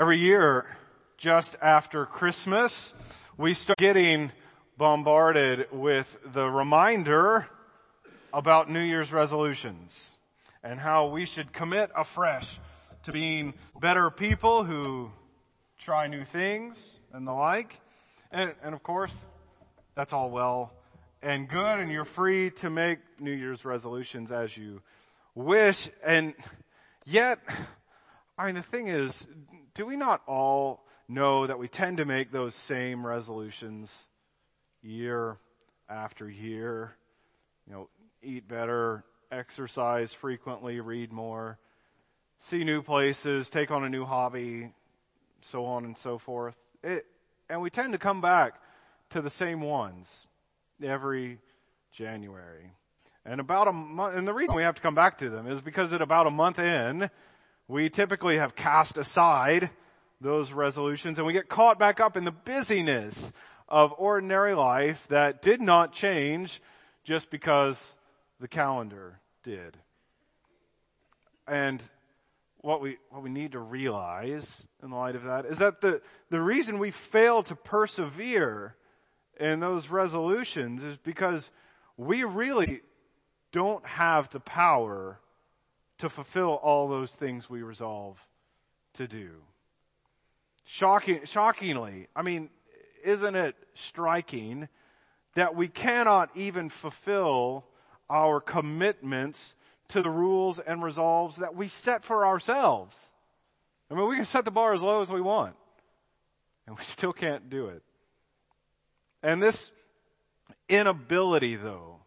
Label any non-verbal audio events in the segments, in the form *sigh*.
Every year, just after Christmas, we start getting bombarded with the reminder about New Year's resolutions and how we should commit afresh to being better people who try new things and the like. And, and of course, that's all well and good and you're free to make New Year's resolutions as you wish. And yet, I mean, the thing is, do we not all know that we tend to make those same resolutions year after year? You know, eat better, exercise frequently, read more, see new places, take on a new hobby, so on and so forth. It, and we tend to come back to the same ones every January. And about a month, and the reason we have to come back to them is because at about a month in, we typically have cast aside those resolutions and we get caught back up in the busyness of ordinary life that did not change just because the calendar did. And what we, what we need to realize in light of that is that the, the reason we fail to persevere in those resolutions is because we really don't have the power to fulfill all those things we resolve to do. Shocking, shockingly, I mean, isn't it striking that we cannot even fulfill our commitments to the rules and resolves that we set for ourselves? I mean, we can set the bar as low as we want, and we *laughs* still can't do it. And this inability, though,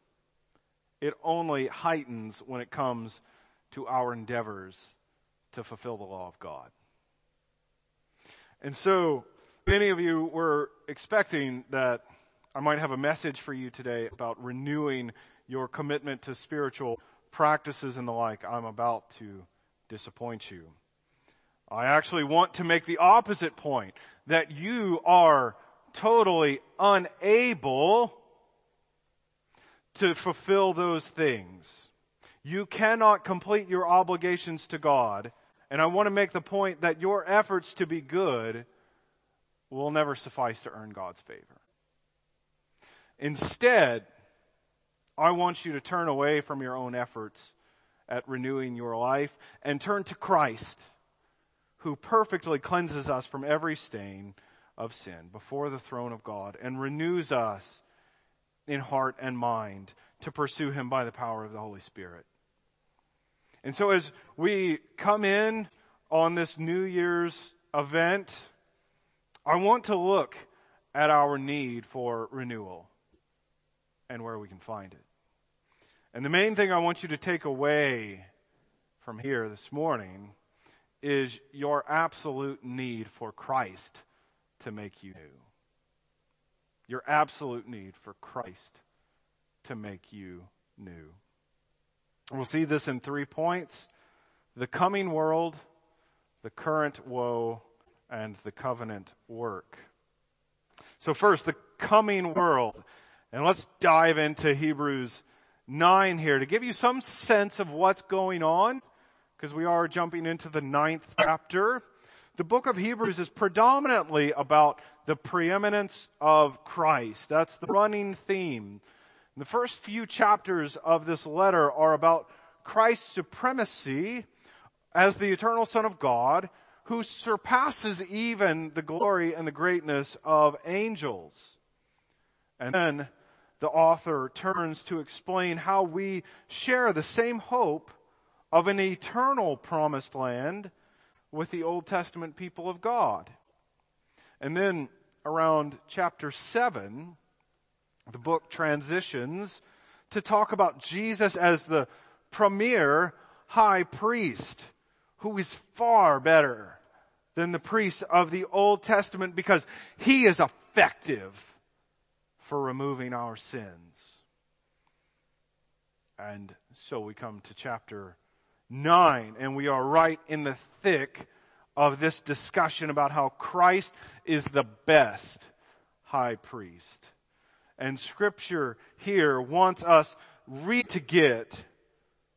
it only heightens when it comes to our endeavors to fulfill the law of God. And so, many of you were expecting that I might have a message for you today about renewing your commitment to spiritual practices and the like. I'm about to disappoint you. I actually want to make the opposite point that you are totally unable to fulfill those things. You cannot complete your obligations to God. And I want to make the point that your efforts to be good will never suffice to earn God's favor. Instead, I want you to turn away from your own efforts at renewing your life and turn to Christ, who perfectly cleanses us from every stain of sin before the throne of God and renews us in heart and mind to pursue Him by the power of the Holy Spirit. And so as we come in on this New Year's event, I want to look at our need for renewal and where we can find it. And the main thing I want you to take away from here this morning is your absolute need for Christ to make you new. Your absolute need for Christ to make you new. We'll see this in three points. The coming world, the current woe, and the covenant work. So first, the coming world. And let's dive into Hebrews 9 here to give you some sense of what's going on, because we are jumping into the ninth chapter. The book of Hebrews is predominantly about the preeminence of Christ. That's the running theme the first few chapters of this letter are about Christ's supremacy as the eternal Son of God who surpasses even the glory and the greatness of angels. And then the author turns to explain how we share the same hope of an eternal promised land with the Old Testament people of God. And then around chapter 7, the book transitions to talk about Jesus as the premier high priest who is far better than the priests of the Old Testament because he is effective for removing our sins. And so we come to chapter 9 and we are right in the thick of this discussion about how Christ is the best high priest. And scripture here wants us read to get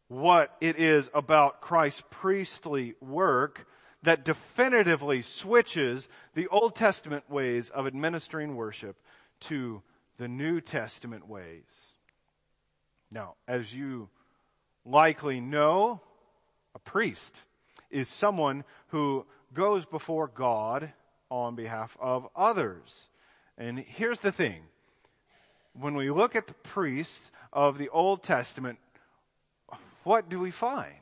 what it is about Christ's priestly work that definitively switches the Old Testament ways of administering worship to the New Testament ways. Now, as you likely know, a priest is someone who goes before God on behalf of others. And here's the thing. When we look at the priests of the Old Testament, what do we find?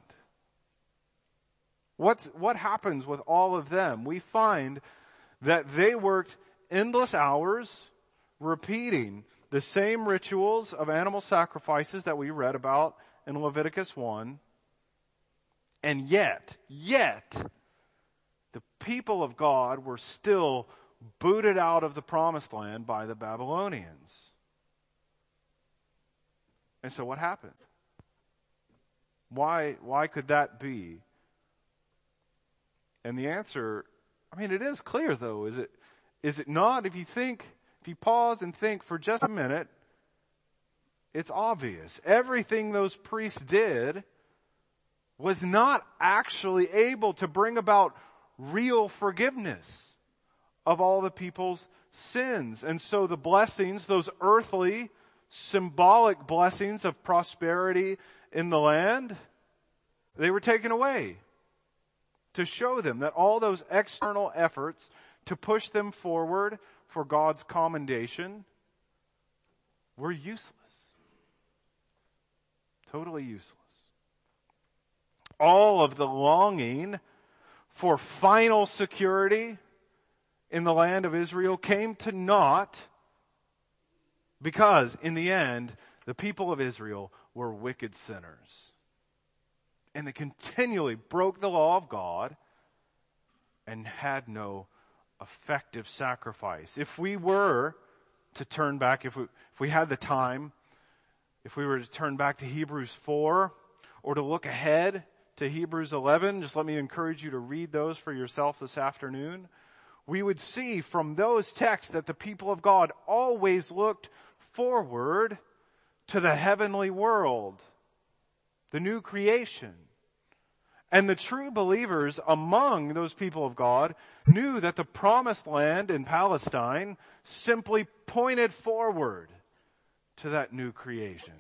What's, what happens with all of them? We find that they worked endless hours repeating the same rituals of animal sacrifices that we read about in Leviticus 1. And yet, yet, the people of God were still booted out of the promised land by the Babylonians. And so what happened? Why, why could that be? And the answer, I mean, it is clear though, is it, is it not? If you think, if you pause and think for just a minute, it's obvious. Everything those priests did was not actually able to bring about real forgiveness of all the people's sins. And so the blessings, those earthly, symbolic blessings of prosperity in the land, they were taken away to show them that all those external efforts to push them forward for God's commendation were useless. Totally useless. All of the longing for final security in the land of Israel came to naught because in the end, the people of Israel were wicked sinners and they continually broke the law of God and had no effective sacrifice. If we were to turn back, if we, if we had the time, if we were to turn back to Hebrews 4 or to look ahead to Hebrews 11, just let me encourage you to read those for yourself this afternoon. We would see from those texts that the people of God always looked forward to the heavenly world, the new creation. And the true believers among those people of God knew that the promised land in Palestine simply pointed forward to that new creation.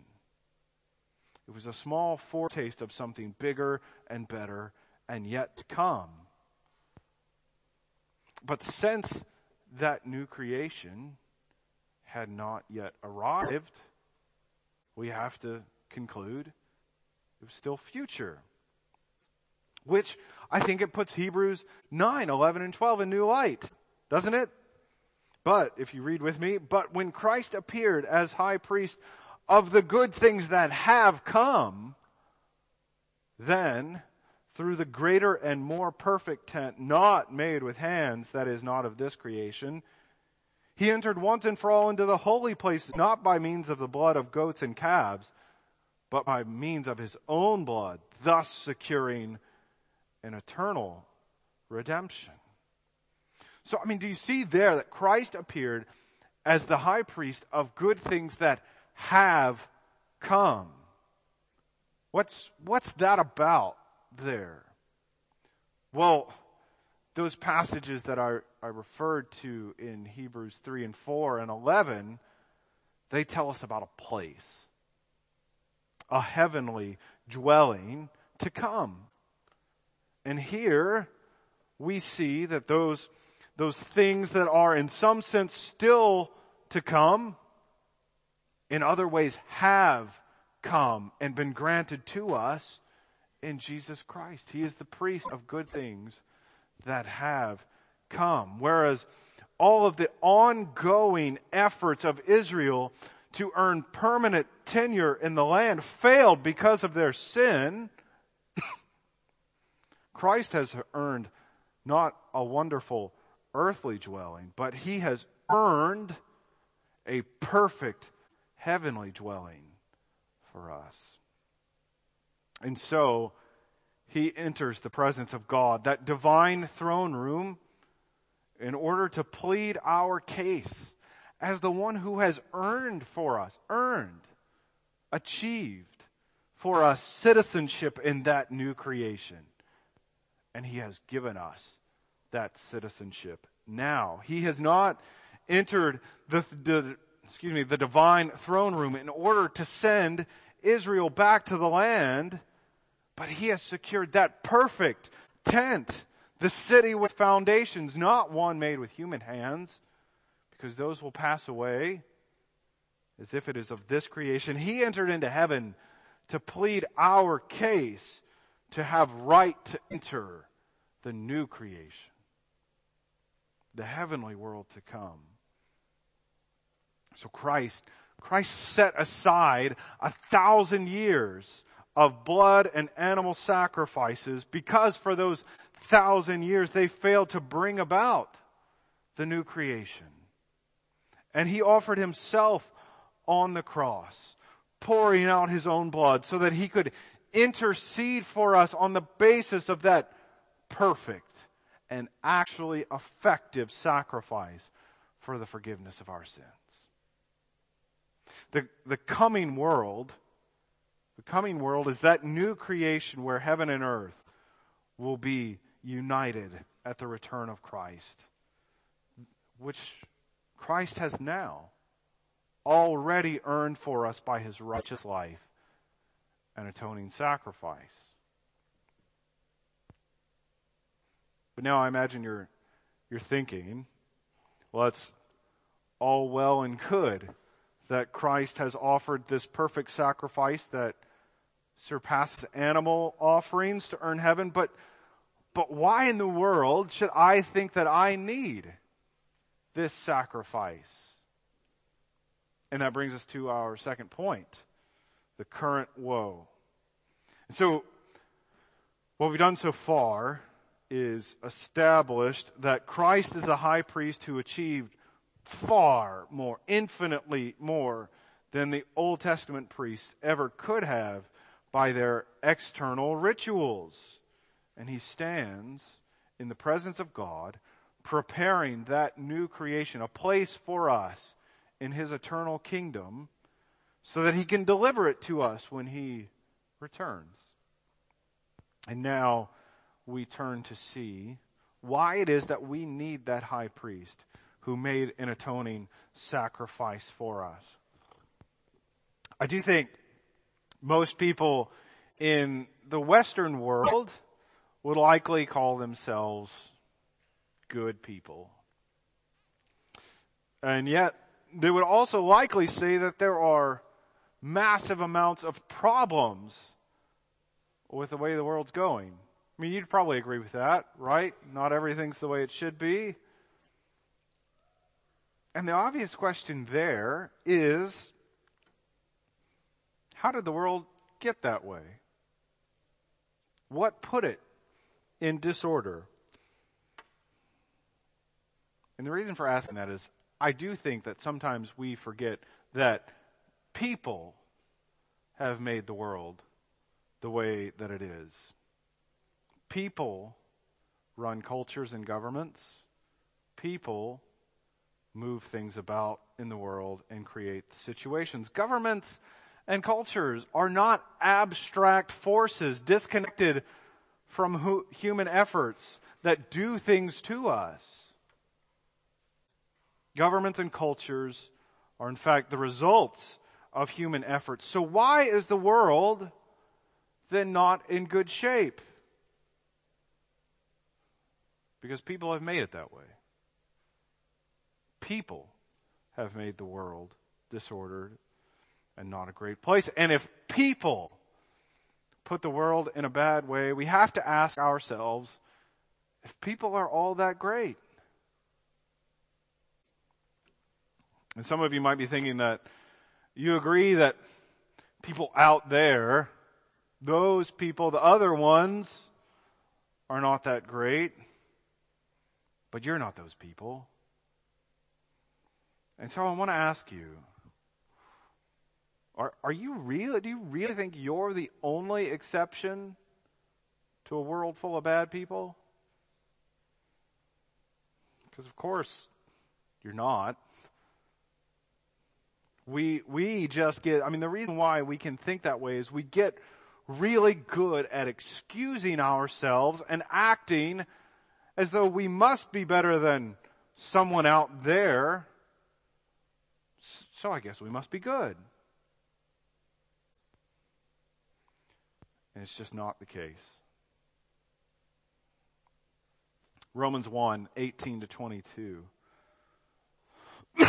It was a small foretaste of something bigger and better and yet to come. But since that new creation had not yet arrived, we have to conclude it was still future which I think it puts Hebrews 9, 11, and 12 in new light, doesn't it? But, if you read with me, but when Christ appeared as high priest of the good things that have come, then, through the greater and more perfect tent, not made with hands, that is not of this creation, he entered once and for all into the holy place, not by means of the blood of goats and calves, but by means of his own blood, thus securing an eternal redemption. So, I mean, do you see there that Christ appeared as the high priest of good things that have come? What's, what's that about there? Well, those passages that I, I referred to in Hebrews 3 and 4 and 11, they tell us about a place, a heavenly dwelling to come. And here we see that those, those things that are in some sense still to come, in other ways have come and been granted to us in Jesus Christ. He is the priest of good things that have come. Whereas all of the ongoing efforts of Israel to earn permanent tenure in the land failed because of their sin, *coughs* Christ has earned not a wonderful earthly dwelling, but he has earned a perfect heavenly dwelling for us. And so, he enters the presence of God, that divine throne room, in order to plead our case as the one who has earned for us, earned, achieved for us citizenship in that new creation And he has given us that citizenship now. He has not entered the, the, excuse me, the divine throne room in order to send Israel back to the land, but he has secured that perfect tent, the city with foundations, not one made with human hands, because those will pass away as if it is of this creation. He entered into heaven to plead our case to have right to enter the new creation, the heavenly world to come. So Christ, Christ set aside a thousand years of blood and animal sacrifices because for those thousand years they failed to bring about the new creation. And he offered himself on the cross, pouring out his own blood so that he could intercede for us on the basis of that perfect and actually effective sacrifice for the forgiveness of our sins. The, the coming world, the coming world is that new creation where heaven and earth will be united at the return of Christ, which Christ has now already earned for us by his righteous life and atoning sacrifice. But now I imagine you're, you're thinking, well, it's all well and good that Christ has offered this perfect sacrifice that surpasses animal offerings to earn heaven, but, but why in the world should I think that I need this sacrifice? And that brings us to our second point, the current woe. And so, what we've done so far is established that Christ is the high priest who achieved far more, infinitely more than the Old Testament priests ever could have by their external rituals. And he stands in the presence of God, preparing that new creation, a place for us in his eternal kingdom, so that he can deliver it to us when he returns. And now we turn to see why it is that we need that high priest who made an atoning sacrifice for us. I do think most people in the Western world would likely call themselves good people. And yet, they would also likely say that there are massive amounts of problems with the way the world's going. I mean, you'd probably agree with that, right? Not everything's the way it should be. And the obvious question there is, how did the world get that way? What put it in disorder? And the reason for asking that is, I do think that sometimes we forget that people have made the world the way that it is. People run cultures and governments. People move things about in the world and create situations. Governments and cultures are not abstract forces disconnected from human efforts that do things to us. Governments and cultures are in fact the results of human efforts. So why is the world then not in good shape? Because people have made it that way people have made the world disordered and not a great place. And if people put the world in a bad way, we have to ask ourselves if people are all that great. And some of you might be thinking that you agree that people out there, those people, the other ones, are not that great. But you're not those people. And so I want to ask you, are, are you really, do you really think you're the only exception to a world full of bad people? Because of course, you're not. We, we just get, I mean, the reason why we can think that way is we get really good at excusing ourselves and acting as though we must be better than someone out there. So I guess we must be good. And it's just not the case. Romans 1, 18 to 22. *coughs*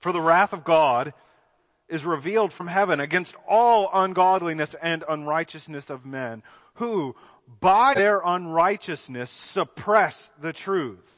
For the wrath of God is revealed from heaven against all ungodliness and unrighteousness of men who by their unrighteousness suppress the truth.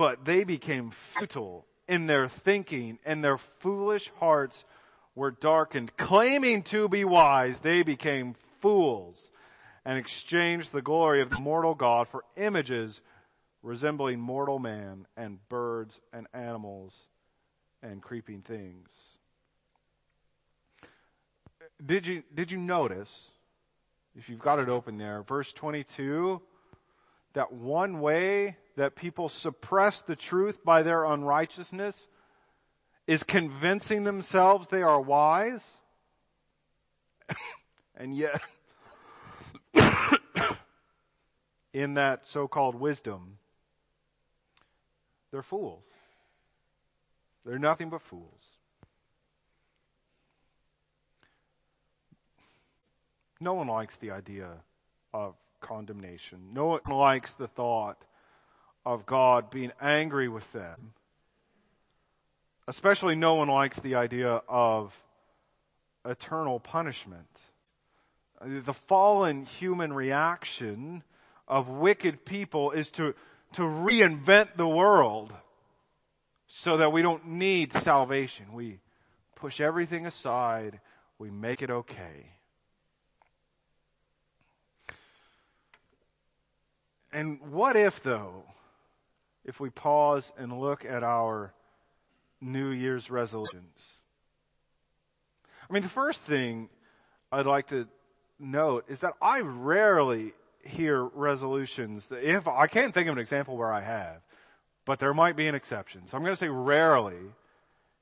But they became futile in their thinking and their foolish hearts were darkened. Claiming to be wise, they became fools and exchanged the glory of the mortal God for images resembling mortal man and birds and animals and creeping things. Did you, did you notice, if you've got it open there, verse 22, that one way that people suppress the truth by their unrighteousness is convincing themselves they are wise? *laughs* and yet, *coughs* in that so-called wisdom, they're fools. They're nothing but fools. No one likes the idea of condemnation. No one likes the thought of God being angry with them. Especially no one likes the idea of eternal punishment. The fallen human reaction of wicked people is to to reinvent the world so that we don't need salvation. We push everything aside. We make it okay. And what if though, if we pause and look at our New Year's resolutions? I mean, the first thing I'd like to note is that I rarely hear resolutions. If I can't think of an example where I have, but there might be an exception. So I'm going to say rarely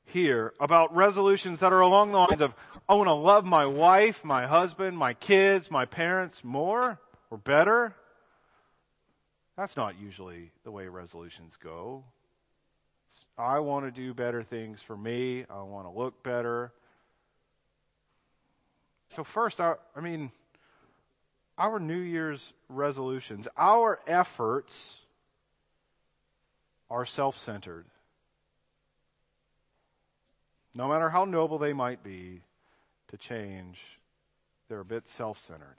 hear about resolutions that are along the lines of, I want to love my wife, my husband, my kids, my parents more or better. That's not usually the way resolutions go. I want to do better things for me. I want to look better. So first, I, I mean, our New Year's resolutions, our efforts are self-centered. No matter how noble they might be to change, they're a bit self-centered.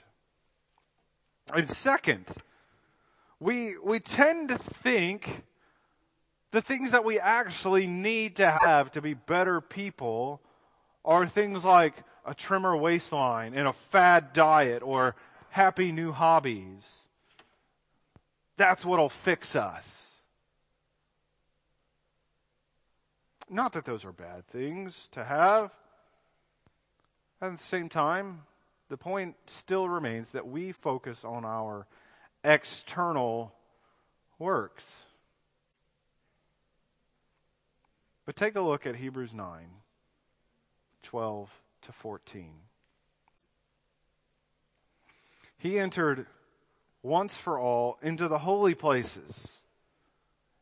And second, we, we tend to think the things that we actually need to have to be better people are things like a trimmer waistline and a fad diet or happy new hobbies. That's what'll fix us. Not that those are bad things to have. At the same time, the point still remains that we focus on our external works. But take a look at Hebrews 9, 12 to 14. He entered once for all into the holy places,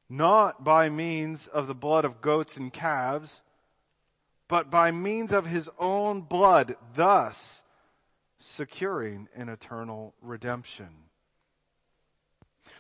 not by means of the blood of goats and calves, but by means of his own blood, thus securing an eternal redemption.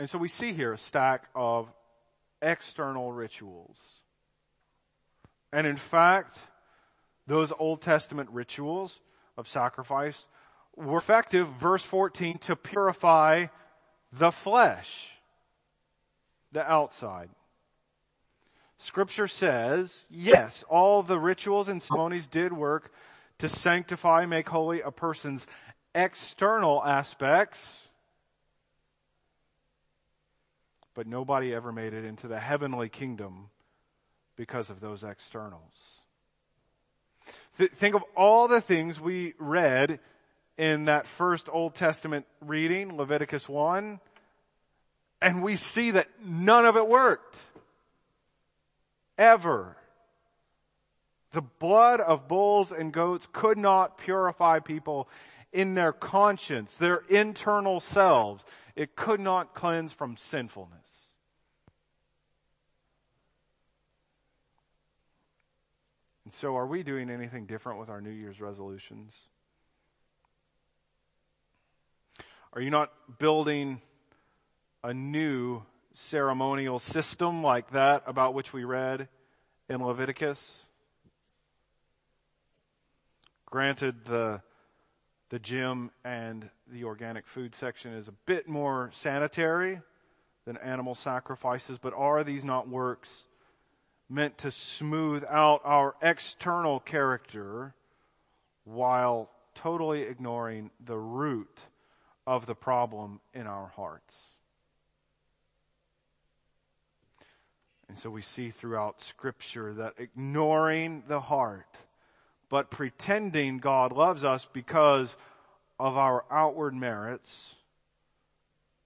And so we see here a stack of external rituals. And in fact, those Old Testament rituals of sacrifice were effective, verse 14, to purify the flesh, the outside. Scripture says, yes, all the rituals and ceremonies did work to sanctify, make holy a person's external aspects, but nobody ever made it into the heavenly kingdom because of those externals. Th- think of all the things we read in that first Old Testament reading, Leviticus 1, and we see that none of it worked. Ever. The blood of bulls and goats could not purify people in their conscience, their internal selves. It could not cleanse from sinfulness. And so are we doing anything different with our New Year's resolutions? Are you not building a new ceremonial system like that about which we read in Leviticus? Granted, the, the gym and the organic food section is a bit more sanitary than animal sacrifices, but are these not works meant to smooth out our external character while totally ignoring the root of the problem in our hearts? And so we see throughout scripture that ignoring the heart but pretending God loves us because of our outward merits,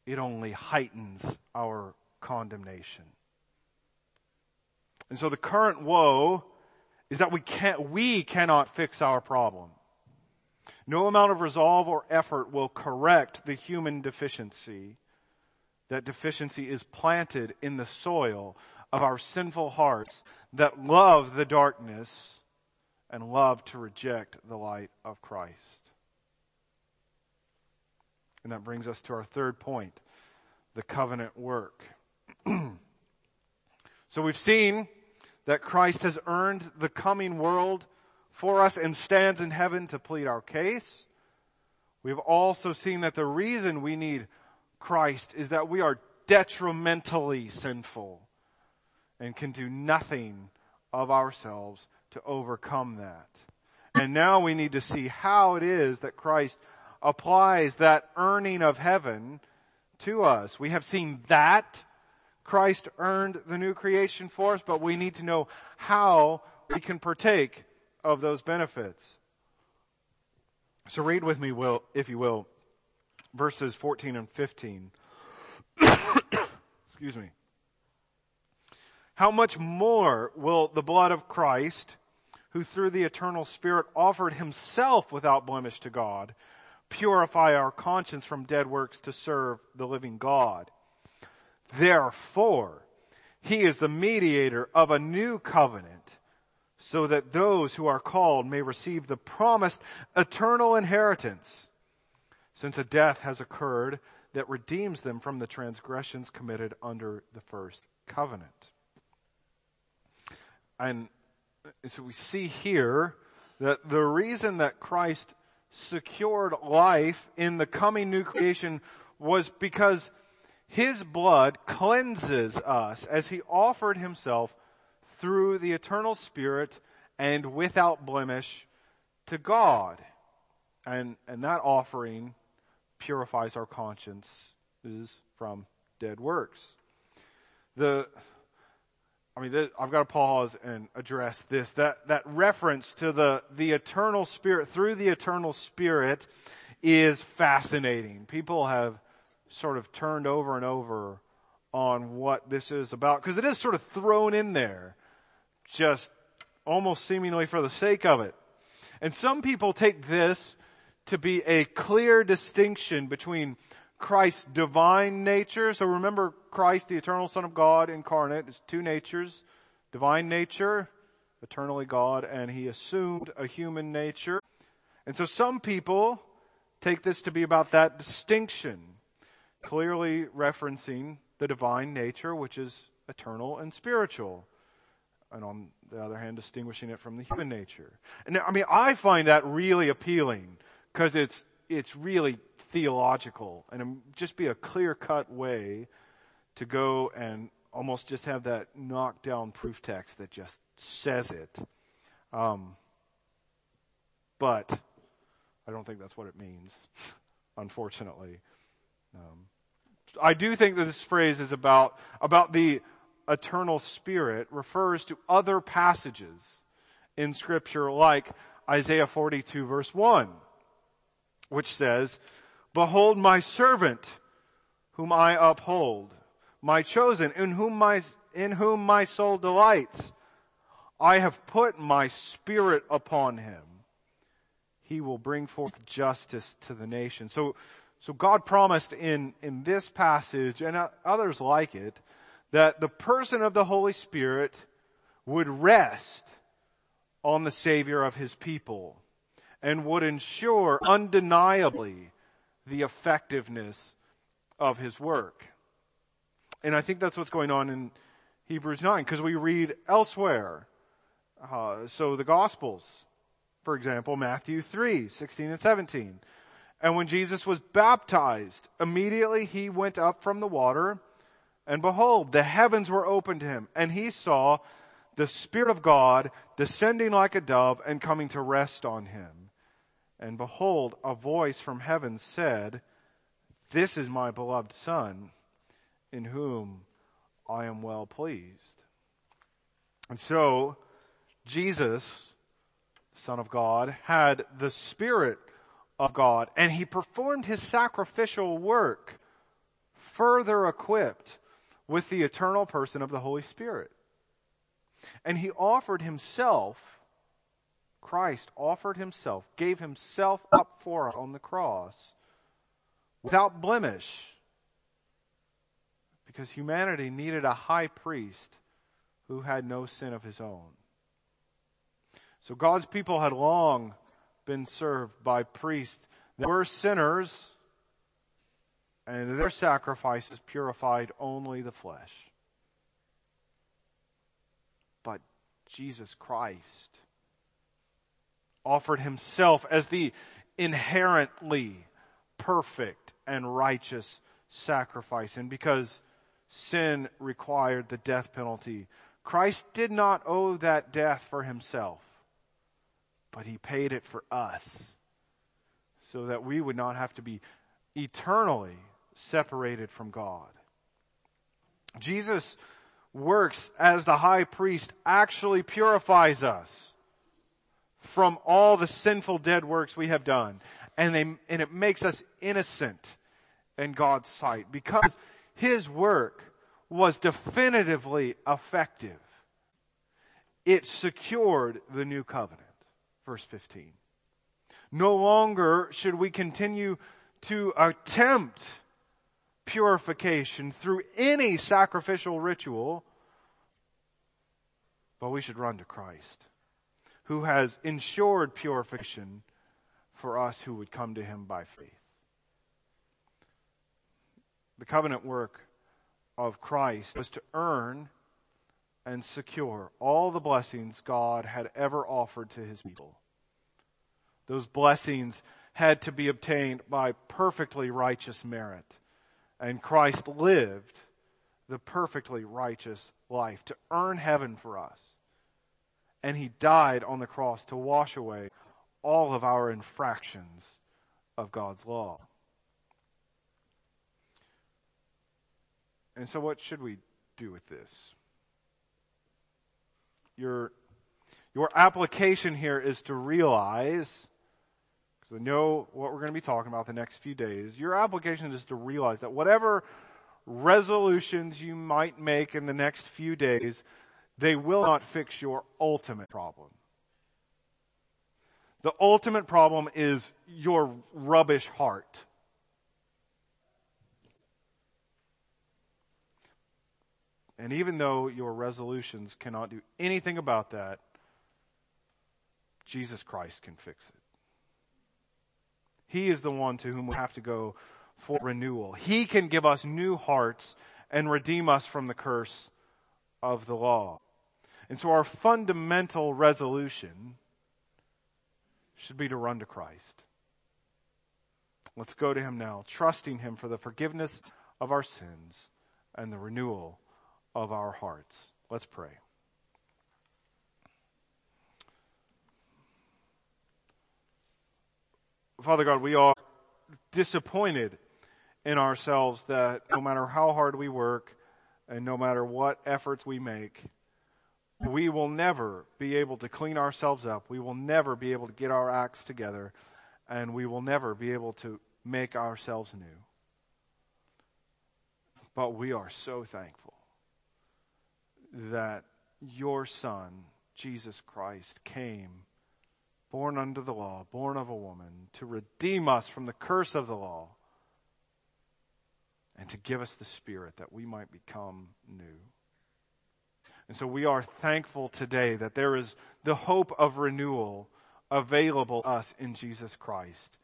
it only heightens our condemnation. And so the current woe is that we can't, we cannot fix our problem. No amount of resolve or effort will correct the human deficiency. That deficiency is planted in the soil of our sinful hearts that love the darkness and love to reject the light of Christ. And that brings us to our third point the covenant work. *clears throat* so we've seen that Christ has earned the coming world for us and stands in heaven to plead our case. We've also seen that the reason we need Christ is that we are detrimentally sinful and can do nothing of ourselves to overcome that. And now we need to see how it is that Christ applies that earning of heaven to us. We have seen that Christ earned the new creation for us, but we need to know how we can partake of those benefits. So read with me, will, if you will, verses 14 and 15. *coughs* Excuse me. How much more will the blood of Christ, who through the eternal Spirit offered himself without blemish to God, purify our conscience from dead works to serve the living God. Therefore, he is the mediator of a new covenant so that those who are called may receive the promised eternal inheritance since a death has occurred that redeems them from the transgressions committed under the first covenant. And so we see here that the reason that Christ secured life in the coming new creation was because his blood cleanses us as he offered himself through the eternal spirit and without blemish to God. And, and that offering purifies our consciences from dead works. The, I mean, I've got to pause and address this. That, that reference to the, the eternal spirit, through the eternal spirit is fascinating. People have sort of turned over and over on what this is about because it is sort of thrown in there just almost seemingly for the sake of it. And some people take this to be a clear distinction between Christ's divine nature. So remember Christ, the eternal Son of God incarnate, is two natures. Divine nature, eternally God, and he assumed a human nature. And so some people take this to be about that distinction, clearly referencing the divine nature, which is eternal and spiritual. And on the other hand, distinguishing it from the human nature. And I mean, I find that really appealing because it's, it's really theological and just be a clear cut way to go and almost just have that knockdown proof text that just says it. Um, but I don't think that's what it means, *laughs* unfortunately. Um, I do think that this phrase is about, about the eternal spirit refers to other passages in scripture like Isaiah 42 verse 1, which says, Behold my servant, whom I uphold, my chosen, in whom my, in whom my soul delights. I have put my spirit upon him. He will bring forth justice to the nation. So, so God promised in, in this passage and others like it that the person of the Holy Spirit would rest on the Savior of His people and would ensure undeniably the effectiveness of His work. And I think that's what's going on in Hebrews 9 because we read elsewhere. Uh, so the Gospels, for example, Matthew 3, 16 and 17. And when Jesus was baptized, immediately he went up from the water and behold, the heavens were opened to him and he saw the Spirit of God descending like a dove and coming to rest on him. And behold, a voice from heaven said, this is my beloved son in whom I am well pleased. And so, Jesus, Son of God, had the Spirit of God and he performed his sacrificial work further equipped with the eternal person of the Holy Spirit. And he offered himself, Christ offered himself, gave himself up for us on the cross without blemish because humanity needed a high priest who had no sin of his own. So God's people had long been served by priests that were sinners and their sacrifices purified only the flesh. But Jesus Christ offered himself as the inherently perfect and righteous sacrifice. And because sin required the death penalty. Christ did not owe that death for himself, but he paid it for us so that we would not have to be eternally separated from God. Jesus works as the high priest actually purifies us from all the sinful dead works we have done. And they, and it makes us innocent in God's sight because his work was definitively effective. It secured the new covenant. Verse 15. No longer should we continue to attempt purification through any sacrificial ritual, but we should run to Christ, who has ensured purification for us who would come to him by faith. The covenant work of Christ was to earn and secure all the blessings God had ever offered to his people. Those blessings had to be obtained by perfectly righteous merit. And Christ lived the perfectly righteous life to earn heaven for us. And he died on the cross to wash away all of our infractions of God's law. And so what should we do with this? Your, your application here is to realize, because I know what we're going to be talking about the next few days, your application is to realize that whatever resolutions you might make in the next few days, they will not fix your ultimate problem. The ultimate problem is your rubbish heart. And even though your resolutions cannot do anything about that, Jesus Christ can fix it. He is the one to whom we have to go for renewal. He can give us new hearts and redeem us from the curse of the law. And so our fundamental resolution should be to run to Christ. Let's go to Him now, trusting Him for the forgiveness of our sins and the renewal of our hearts. Let's pray. Father God, we are disappointed in ourselves that no matter how hard we work and no matter what efforts we make, we will never be able to clean ourselves up. We will never be able to get our acts together and we will never be able to make ourselves new. But we are so thankful that your Son, Jesus Christ, came, born under the law, born of a woman, to redeem us from the curse of the law and to give us the Spirit that we might become new. And so we are thankful today that there is the hope of renewal available to us in Jesus Christ.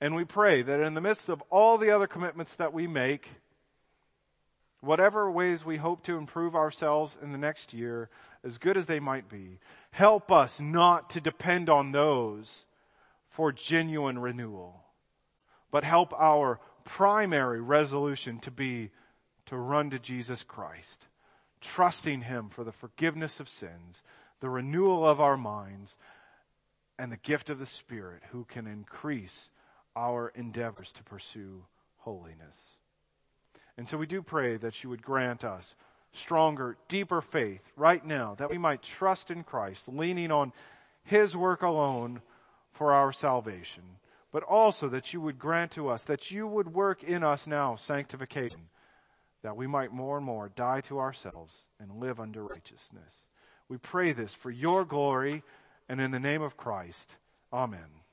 And we pray that in the midst of all the other commitments that we make, whatever ways we hope to improve ourselves in the next year, as good as they might be, help us not to depend on those for genuine renewal, but help our primary resolution to be to run to Jesus Christ, trusting Him for the forgiveness of sins, the renewal of our minds, and the gift of the Spirit who can increase our endeavors to pursue holiness. And so we do pray that you would grant us stronger, deeper faith right now, that we might trust in Christ, leaning on His work alone for our salvation, but also that you would grant to us, that you would work in us now sanctification, that we might more and more die to ourselves and live under righteousness. We pray this for your glory and in the name of Christ. Amen.